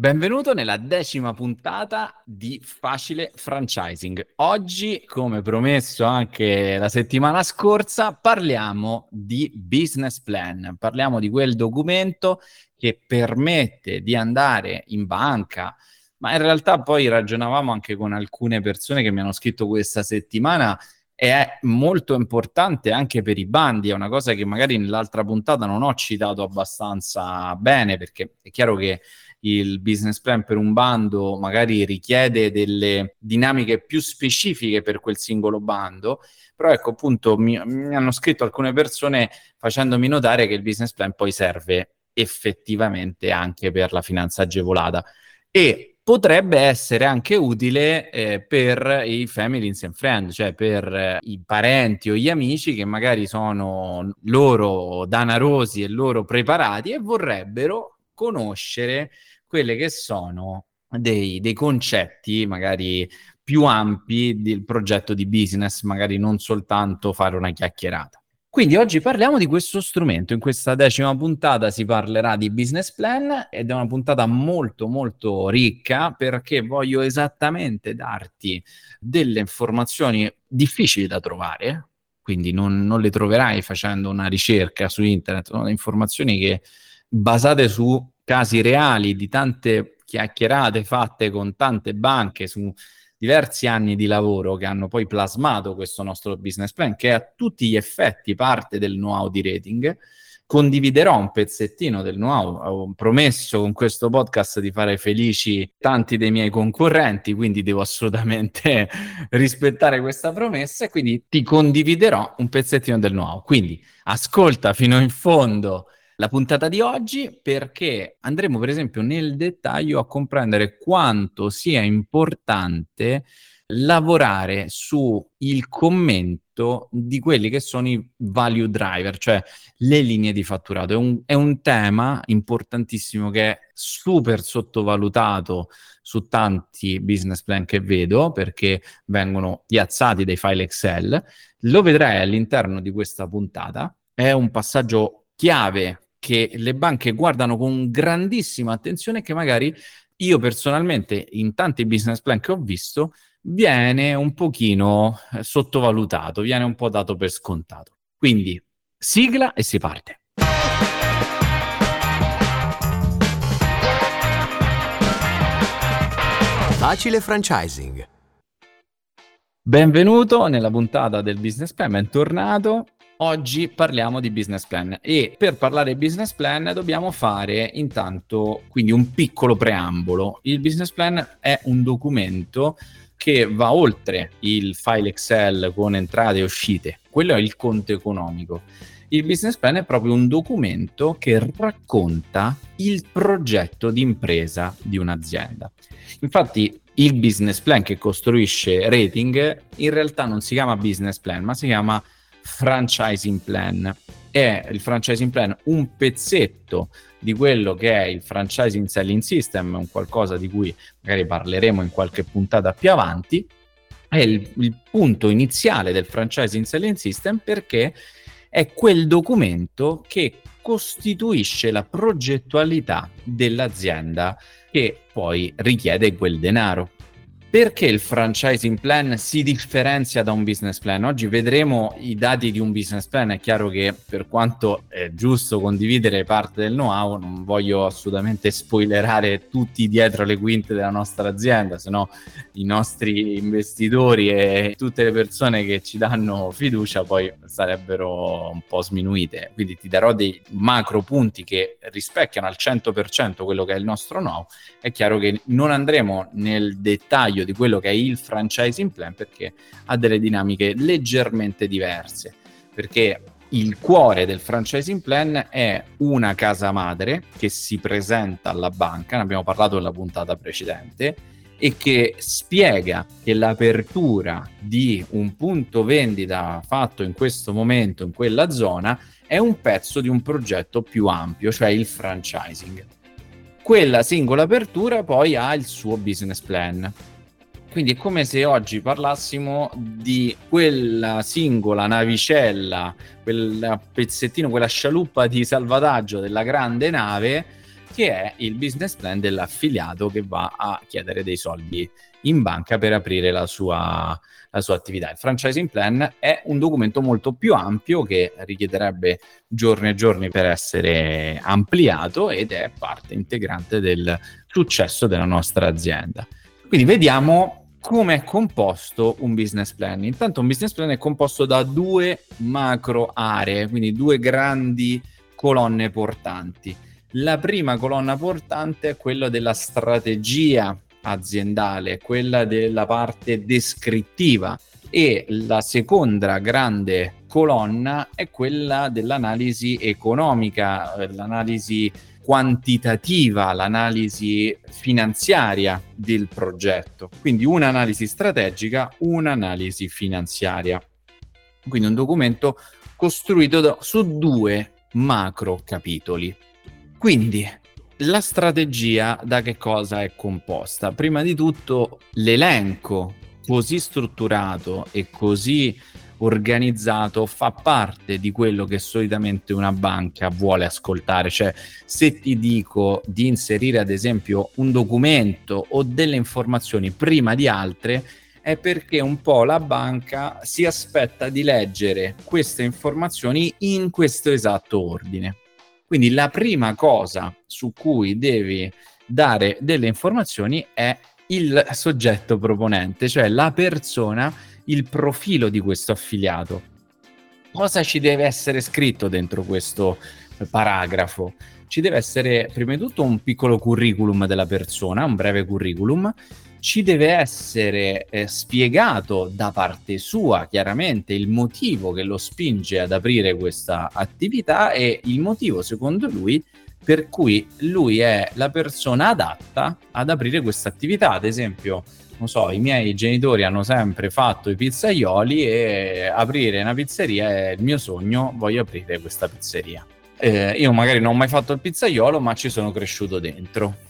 Benvenuto nella decima puntata di Facile Franchising. Oggi, come promesso anche la settimana scorsa, parliamo di business plan, parliamo di quel documento che permette di andare in banca, ma in realtà poi ragionavamo anche con alcune persone che mi hanno scritto questa settimana è molto importante anche per i bandi, è una cosa che magari nell'altra puntata non ho citato abbastanza bene perché è chiaro che il business plan per un bando magari richiede delle dinamiche più specifiche per quel singolo bando, però ecco appunto mi, mi hanno scritto alcune persone facendomi notare che il business plan poi serve effettivamente anche per la finanza agevolata. E potrebbe essere anche utile eh, per i family and friends, cioè per eh, i parenti o gli amici che magari sono loro danarosi e loro preparati e vorrebbero conoscere quelle che sono dei, dei concetti magari più ampi del progetto di business, magari non soltanto fare una chiacchierata. Quindi oggi parliamo di questo strumento. In questa decima puntata si parlerà di business plan ed è una puntata molto molto ricca perché voglio esattamente darti delle informazioni difficili da trovare, quindi non, non le troverai facendo una ricerca su internet, sono informazioni che basate su casi reali di tante chiacchierate fatte con tante banche su diversi anni di lavoro che hanno poi plasmato questo nostro business plan, che è a tutti gli effetti parte del know-how di rating. Condividerò un pezzettino del know-how, ho promesso con questo podcast di fare felici tanti dei miei concorrenti, quindi devo assolutamente rispettare questa promessa e quindi ti condividerò un pezzettino del know-how. Quindi ascolta fino in fondo la puntata di oggi perché andremo per esempio nel dettaglio a comprendere quanto sia importante lavorare su il commento di quelli che sono i value driver, cioè le linee di fatturato. È un, è un tema importantissimo che è super sottovalutato su tanti business plan che vedo perché vengono piazzati dai file Excel. Lo vedrai all'interno di questa puntata. È un passaggio chiave che le banche guardano con grandissima attenzione che magari io personalmente in tanti business plan che ho visto viene un pochino eh, sottovalutato, viene un po' dato per scontato. Quindi sigla e si parte. Facile franchising. Benvenuto nella puntata del business plan, bentornato. Oggi parliamo di business plan e per parlare di business plan dobbiamo fare intanto quindi un piccolo preambolo. Il business plan è un documento che va oltre il file Excel con entrate e uscite, quello è il conto economico. Il business plan è proprio un documento che racconta il progetto di impresa di un'azienda. Infatti il business plan che costruisce Rating in realtà non si chiama business plan, ma si chiama franchising plan. È il franchising plan un pezzetto di quello che è il franchising selling system, un qualcosa di cui magari parleremo in qualche puntata più avanti. È il, il punto iniziale del franchising selling system perché è quel documento che costituisce la progettualità dell'azienda che poi richiede quel denaro. Perché il franchising plan si differenzia da un business plan? Oggi vedremo i dati di un business plan. È chiaro che per quanto è giusto condividere parte del know-how, non voglio assolutamente spoilerare tutti dietro le quinte della nostra azienda, se no i nostri investitori e tutte le persone che ci danno fiducia poi sarebbero un po' sminuite. Quindi ti darò dei macro punti che rispecchiano al 100% quello che è il nostro know-how. È chiaro che non andremo nel dettaglio dettaglio di quello che è il franchising plan perché ha delle dinamiche leggermente diverse. Perché il cuore del franchising plan è una casa madre che si presenta alla banca, ne abbiamo parlato nella puntata precedente, e che spiega che l'apertura di un punto vendita fatto in questo momento in quella zona è un pezzo di un progetto più ampio, cioè il franchising. Quella singola apertura poi ha il suo business plan quindi è come se oggi parlassimo di quella singola navicella, quel pezzettino, quella scialuppa di salvataggio della grande nave che è il business plan dell'affiliato che va a chiedere dei soldi in banca per aprire la sua, la sua attività. Il franchising plan è un documento molto più ampio che richiederebbe giorni e giorni per essere ampliato ed è parte integrante del successo della nostra azienda. Quindi vediamo come è composto un business plan. Intanto un business plan è composto da due macro aree, quindi due grandi colonne portanti. La prima colonna portante è quella della strategia aziendale, quella della parte descrittiva e la seconda grande colonna è quella dell'analisi economica, l'analisi quantitativa, l'analisi finanziaria del progetto. Quindi un'analisi strategica, un'analisi finanziaria. Quindi un documento costruito da, su due macro capitoli. Quindi la strategia da che cosa è composta? Prima di tutto l'elenco così strutturato e così organizzato fa parte di quello che solitamente una banca vuole ascoltare. Cioè, se ti dico di inserire ad esempio un documento o delle informazioni prima di altre, è perché un po' la banca si aspetta di leggere queste informazioni in questo esatto ordine. Quindi la prima cosa su cui devi dare delle informazioni è il soggetto proponente, cioè la persona, il profilo di questo affiliato. Cosa ci deve essere scritto dentro questo paragrafo? Ci deve essere prima di tutto un piccolo curriculum della persona, un breve curriculum, ci deve essere eh, spiegato da parte sua chiaramente il motivo che lo spinge ad aprire questa attività e il motivo secondo lui per cui lui è la persona adatta ad aprire questa attività. Ad esempio, non so, i miei genitori hanno sempre fatto i pizzaioli e aprire una pizzeria è il mio sogno, voglio aprire questa pizzeria. Eh, io magari non ho mai fatto il pizzaiolo, ma ci sono cresciuto dentro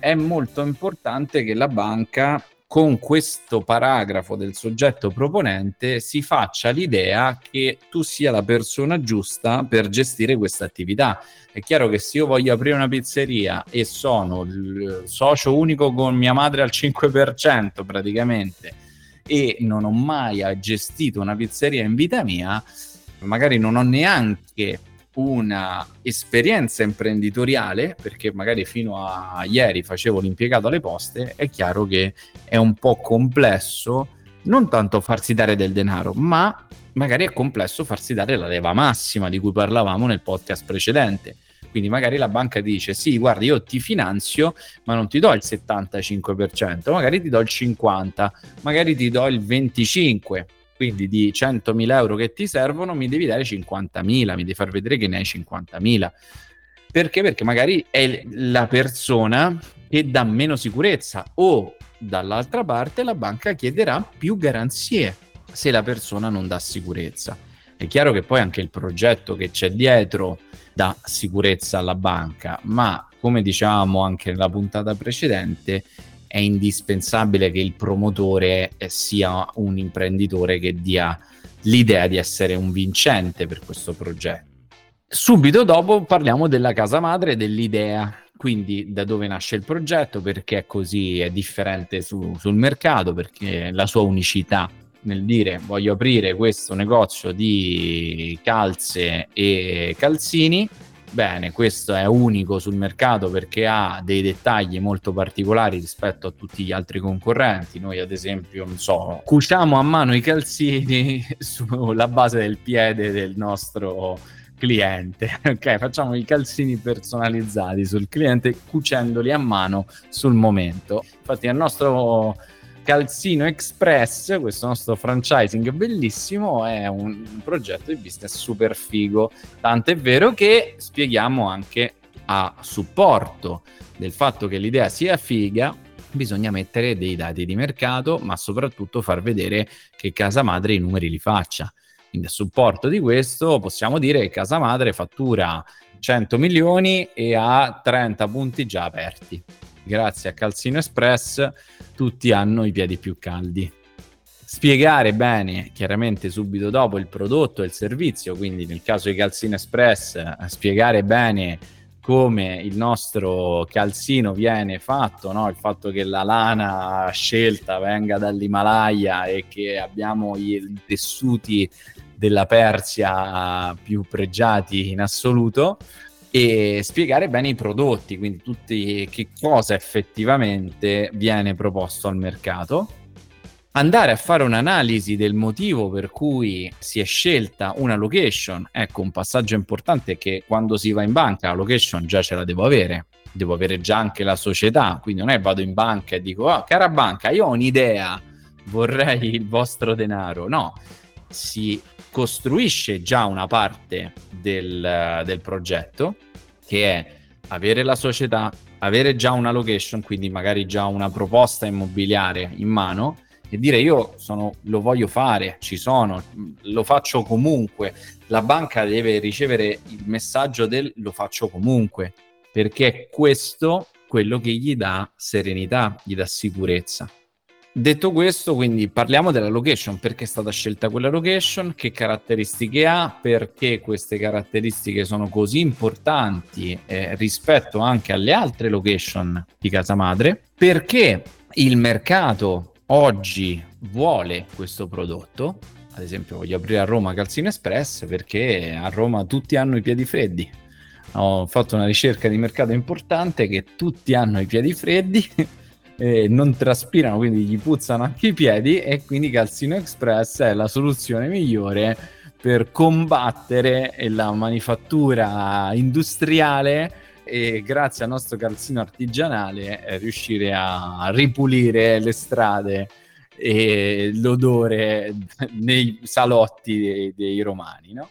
è molto importante che la banca con questo paragrafo del soggetto proponente si faccia l'idea che tu sia la persona giusta per gestire questa attività. È chiaro che se io voglio aprire una pizzeria e sono il socio unico con mia madre al 5% praticamente e non ho mai gestito una pizzeria in vita mia, magari non ho neanche una esperienza imprenditoriale, perché magari fino a ieri facevo l'impiegato alle poste, è chiaro che è un po' complesso non tanto farsi dare del denaro, ma magari è complesso farsi dare la leva massima di cui parlavamo nel podcast precedente. Quindi magari la banca dice sì, guarda, io ti finanzio, ma non ti do il 75%, magari ti do il 50%, magari ti do il 25% quindi di 100.000 euro che ti servono mi devi dare 50.000, mi devi far vedere che ne hai 50.000. Perché? Perché magari è la persona che dà meno sicurezza o dall'altra parte la banca chiederà più garanzie se la persona non dà sicurezza. È chiaro che poi anche il progetto che c'è dietro dà sicurezza alla banca, ma come diciamo anche nella puntata precedente, è indispensabile che il promotore eh, sia un imprenditore che dia l'idea di essere un vincente per questo progetto. Subito dopo parliamo della casa madre, dell'idea, quindi da dove nasce il progetto, perché così è differente su, sul mercato, perché la sua unicità nel dire voglio aprire questo negozio di calze e calzini bene, questo è unico sul mercato perché ha dei dettagli molto particolari rispetto a tutti gli altri concorrenti. Noi, ad esempio, non so, cuciamo a mano i calzini sulla base del piede del nostro cliente. Ok, facciamo i calzini personalizzati sul cliente cucendoli a mano sul momento. Infatti, al nostro Calzino Express, questo nostro franchising bellissimo, è un progetto di business super figo. Tant'è vero che spieghiamo anche a supporto del fatto che l'idea sia figa, bisogna mettere dei dati di mercato, ma soprattutto far vedere che casa madre i numeri li faccia. Quindi a supporto di questo possiamo dire che casa madre fattura 100 milioni e ha 30 punti già aperti grazie a Calzino Express, tutti hanno i piedi più caldi. Spiegare bene, chiaramente subito dopo, il prodotto e il servizio, quindi nel caso di Calzino Express, spiegare bene come il nostro calzino viene fatto, no? il fatto che la lana scelta venga dall'Himalaya e che abbiamo i tessuti della Persia più pregiati in assoluto e spiegare bene i prodotti, quindi tutti che cosa effettivamente viene proposto al mercato andare a fare un'analisi del motivo per cui si è scelta una location. Ecco, un passaggio importante è che quando si va in banca la location già ce la devo avere, devo avere già anche la società, quindi non è vado in banca e dico, oh, cara banca, io ho un'idea, vorrei il vostro denaro. No, si costruisce già una parte del, del progetto che è avere la società, avere già una location, quindi magari già una proposta immobiliare in mano e dire io sono, lo voglio fare, ci sono, lo faccio comunque. La banca deve ricevere il messaggio del lo faccio comunque, perché è questo quello che gli dà serenità, gli dà sicurezza. Detto questo, quindi parliamo della location, perché è stata scelta quella location, che caratteristiche ha, perché queste caratteristiche sono così importanti eh, rispetto anche alle altre location di casa madre, perché il mercato oggi vuole questo prodotto, ad esempio voglio aprire a Roma Calzino Express perché a Roma tutti hanno i piedi freddi. Ho fatto una ricerca di mercato importante che tutti hanno i piedi freddi e non traspirano, quindi gli puzzano anche i piedi e quindi Calzino Express è la soluzione migliore per combattere la manifattura industriale e grazie al nostro calzino artigianale eh, riuscire a ripulire le strade e l'odore nei salotti dei, dei romani, no?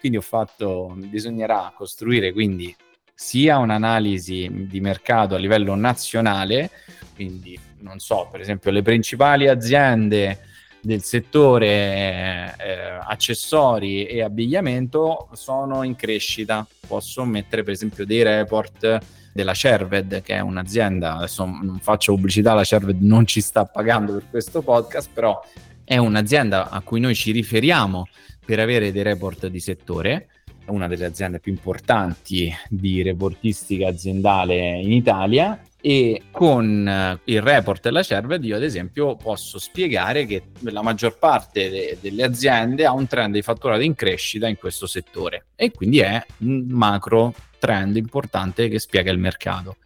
Quindi ho fatto, bisognerà costruire quindi sia un'analisi di mercato a livello nazionale, quindi non so, per esempio le principali aziende del settore eh, accessori e abbigliamento sono in crescita. Posso mettere per esempio dei report della Cerved, che è un'azienda, adesso non faccio pubblicità, la Cerved non ci sta pagando per questo podcast, però è un'azienda a cui noi ci riferiamo per avere dei report di settore, una delle aziende più importanti di reportistica aziendale in Italia e con eh, il report della Cerved io ad esempio posso spiegare che la maggior parte de- delle aziende ha un trend di fatturato in crescita in questo settore e quindi è un macro trend importante che spiega il mercato.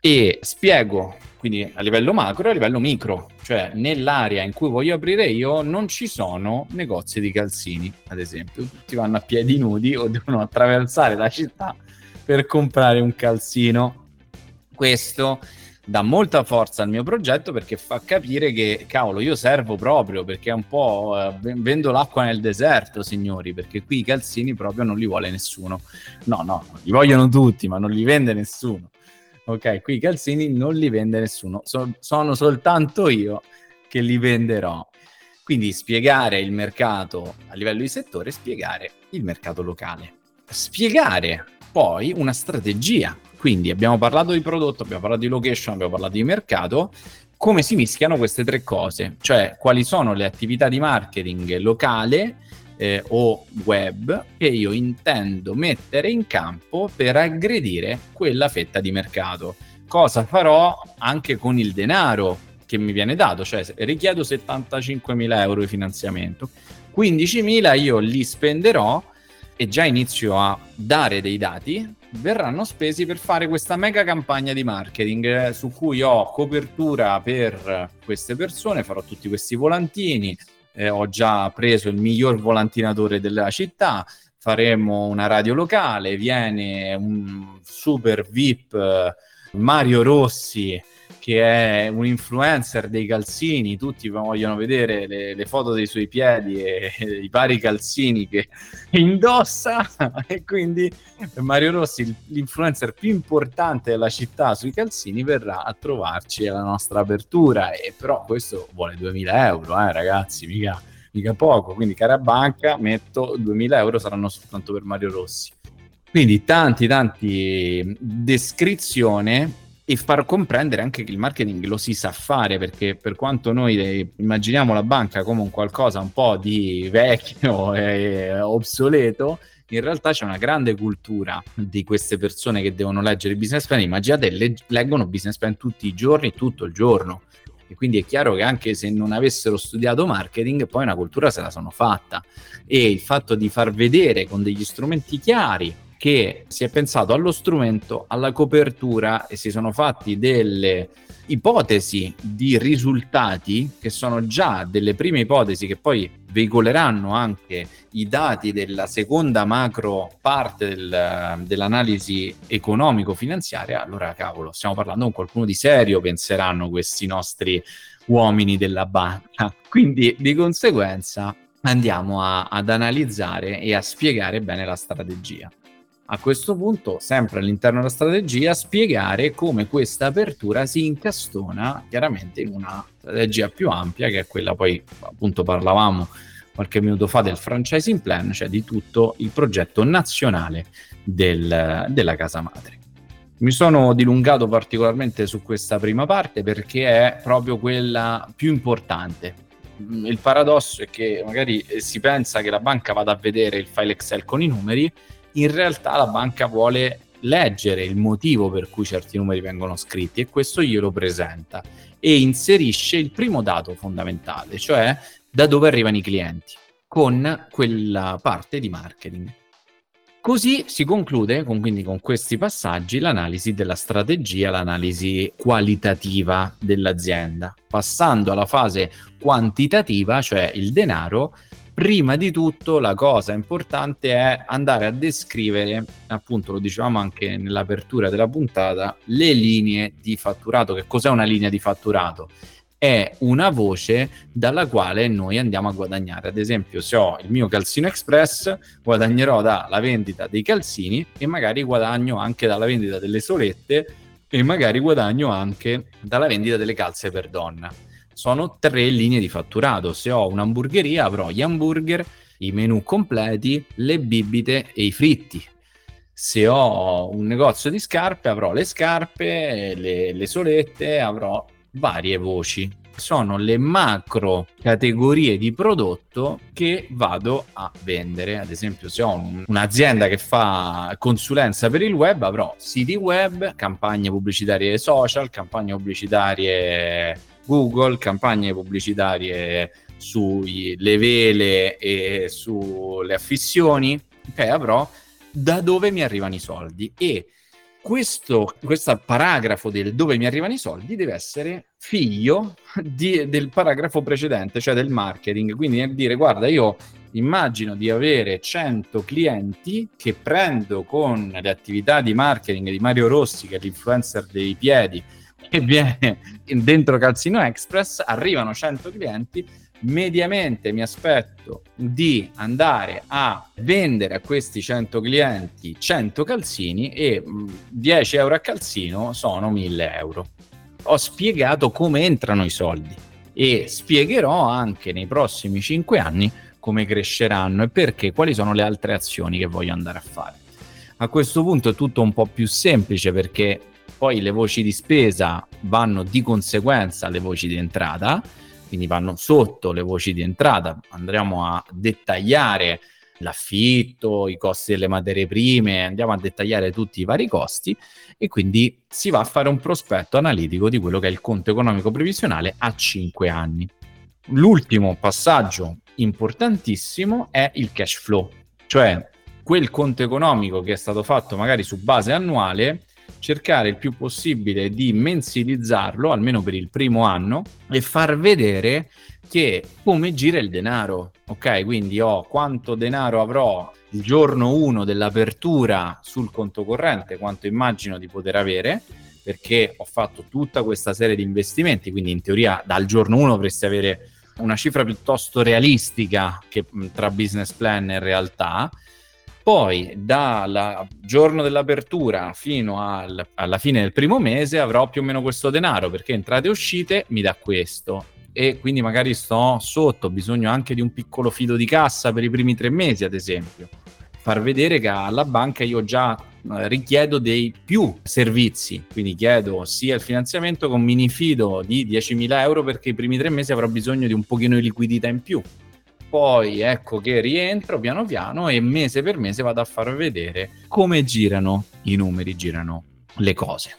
E spiego quindi a livello macro e a livello micro, cioè nell'area in cui voglio aprire io non ci sono negozi di calzini, ad esempio, tutti vanno a piedi nudi o devono attraversare la città per comprare un calzino. Questo dà molta forza al mio progetto perché fa capire che cavolo io servo proprio perché è un po' eh, vendo l'acqua nel deserto signori perché qui i calzini proprio non li vuole nessuno. No no li vogliono tutti ma non li vende nessuno ok qui i calzini non li vende nessuno so, sono soltanto io che li venderò quindi spiegare il mercato a livello di settore spiegare il mercato locale spiegare poi una strategia quindi abbiamo parlato di prodotto, abbiamo parlato di location, abbiamo parlato di mercato. Come si mischiano queste tre cose? Cioè, quali sono le attività di marketing locale eh, o web che io intendo mettere in campo per aggredire quella fetta di mercato? Cosa farò anche con il denaro che mi viene dato? Cioè, richiedo 75.000 euro di finanziamento. 15.000 io li spenderò e già inizio a dare dei dati verranno spesi per fare questa mega campagna di marketing eh, su cui ho copertura per queste persone, farò tutti questi volantini, eh, ho già preso il miglior volantinatore della città, faremo una radio locale, viene un super VIP eh, Mario Rossi che è un influencer dei calzini, tutti vogliono vedere le, le foto dei suoi piedi e, e, i vari calzini che indossa. E quindi Mario Rossi, l'influencer più importante della città sui calzini, verrà a trovarci alla nostra apertura. E però questo vuole 2000 euro, eh, ragazzi, mica, mica poco, quindi cara banca metto 2000 euro saranno soltanto per Mario Rossi. Quindi tanti tanti descrizione e far comprendere anche che il marketing lo si sa fare perché per quanto noi immaginiamo la banca come un qualcosa un po' di vecchio e obsoleto in realtà c'è una grande cultura di queste persone che devono leggere il business plan. Immaginate, leg- leggono business plan tutti i giorni, tutto il giorno. E quindi è chiaro che anche se non avessero studiato marketing, poi una cultura se la sono fatta. E il fatto di far vedere con degli strumenti chiari che si è pensato allo strumento, alla copertura e si sono fatti delle ipotesi di risultati che sono già delle prime ipotesi che poi veicoleranno anche i dati della seconda macro parte del, dell'analisi economico-finanziaria, allora cavolo, stiamo parlando con qualcuno di serio, penseranno questi nostri uomini della banca. Quindi di conseguenza andiamo a, ad analizzare e a spiegare bene la strategia a questo punto, sempre all'interno della strategia, spiegare come questa apertura si incastona chiaramente in una strategia più ampia, che è quella poi appunto parlavamo qualche minuto fa del franchising plan, cioè di tutto il progetto nazionale del, della casa madre. Mi sono dilungato particolarmente su questa prima parte perché è proprio quella più importante. Il paradosso è che magari si pensa che la banca vada a vedere il file Excel con i numeri in realtà la banca vuole leggere il motivo per cui certi numeri vengono scritti e questo glielo presenta e inserisce il primo dato fondamentale, cioè da dove arrivano i clienti, con quella parte di marketing. Così si conclude con, quindi con questi passaggi l'analisi della strategia, l'analisi qualitativa dell'azienda, passando alla fase quantitativa, cioè il denaro, prima di tutto la cosa importante è andare a descrivere, appunto lo dicevamo anche nell'apertura della puntata, le linee di fatturato. Che cos'è una linea di fatturato? È una voce dalla quale noi andiamo a guadagnare. Ad esempio, se ho il mio calzino express, guadagnerò dalla vendita dei calzini e magari guadagno anche dalla vendita delle solette e magari guadagno anche dalla vendita delle calze per donna sono tre linee di fatturato. Se ho un'hamburgeria avrò gli hamburger, i menu completi, le bibite e i fritti. Se ho un negozio di scarpe avrò le scarpe, le, le solette, avrò varie voci. Sono le macro categorie di prodotto che vado a vendere. Ad esempio, se ho un, un'azienda che fa consulenza per il web, avrò siti web, campagne pubblicitarie social, campagne pubblicitarie Google, campagne pubblicitarie sulle vele e sulle affissioni, ok, avrò da dove mi arrivano i soldi e questo, questo paragrafo del dove mi arrivano i soldi deve essere figlio di, del paragrafo precedente, cioè del marketing. Quindi nel dire, guarda, io immagino di avere 100 clienti che prendo con le attività di marketing di Mario Rossi, che è l'influencer dei piedi, che viene dentro Calzino Express, arrivano 100 clienti, mediamente mi aspetto di andare a vendere a questi 100 clienti 100 calzini e 10 euro a calzino sono 1000 euro. Ho spiegato come entrano i soldi e spiegherò anche nei prossimi 5 anni come cresceranno e perché, quali sono le altre azioni che voglio andare a fare. A questo punto è tutto un po' più semplice perché poi le voci di spesa vanno di conseguenza alle voci di entrata, quindi vanno sotto le voci di entrata, andremo a dettagliare l'affitto, i costi delle materie prime, andiamo a dettagliare tutti i vari costi e quindi si va a fare un prospetto analitico di quello che è il conto economico previsionale a 5 anni. L'ultimo passaggio importantissimo è il cash flow, cioè quel conto economico che è stato fatto magari su base annuale cercare il più possibile di mensilizzarlo, almeno per il primo anno, e far vedere che come gira il denaro. Ok, quindi ho quanto denaro avrò il giorno 1 dell'apertura sul conto corrente, quanto immagino di poter avere, perché ho fatto tutta questa serie di investimenti, quindi in teoria dal giorno 1 dovresti avere una cifra piuttosto realistica che tra business plan e realtà poi dal giorno dell'apertura fino al, alla fine del primo mese avrò più o meno questo denaro perché entrate e uscite mi dà questo. E quindi magari sto sotto, ho bisogno anche di un piccolo fido di cassa per i primi tre mesi ad esempio. Far vedere che alla banca io già eh, richiedo dei più servizi, quindi chiedo sia il finanziamento con mini fido di 10.000 euro perché i primi tre mesi avrò bisogno di un pochino di liquidità in più poi ecco che rientro piano piano e mese per mese vado a far vedere come girano i numeri, girano le cose.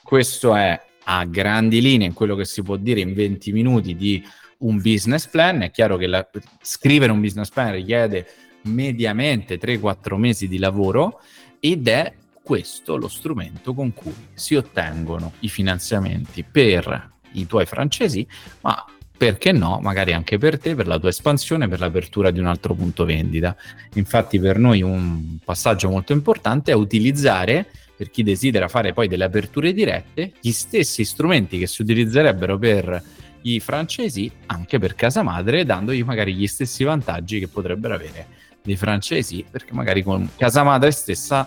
Questo è a grandi linee quello che si può dire in 20 minuti di un business plan. È chiaro che la, scrivere un business plan richiede mediamente 3-4 mesi di lavoro ed è questo lo strumento con cui si ottengono i finanziamenti per i tuoi francesi, ma perché no, magari anche per te, per la tua espansione, per l'apertura di un altro punto vendita. Infatti per noi un passaggio molto importante è utilizzare, per chi desidera fare poi delle aperture dirette, gli stessi strumenti che si utilizzerebbero per i francesi anche per casa madre, dandogli magari gli stessi vantaggi che potrebbero avere dei francesi, perché magari con casa madre stessa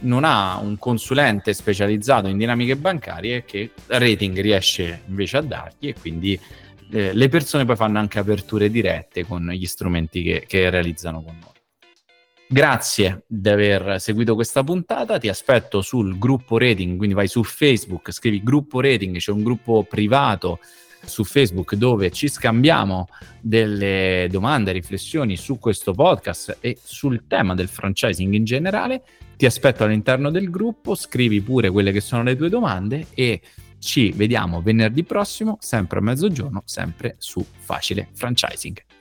non ha un consulente specializzato in dinamiche bancarie che rating riesce invece a dargli e quindi eh, le persone poi fanno anche aperture dirette con gli strumenti che, che realizzano con noi. Grazie di aver seguito questa puntata, ti aspetto sul gruppo rating, quindi vai su Facebook, scrivi gruppo rating, c'è un gruppo privato su Facebook dove ci scambiamo delle domande, riflessioni su questo podcast e sul tema del franchising in generale. Ti aspetto all'interno del gruppo, scrivi pure quelle che sono le tue domande e ci vediamo venerdì prossimo, sempre a mezzogiorno, sempre su Facile Franchising.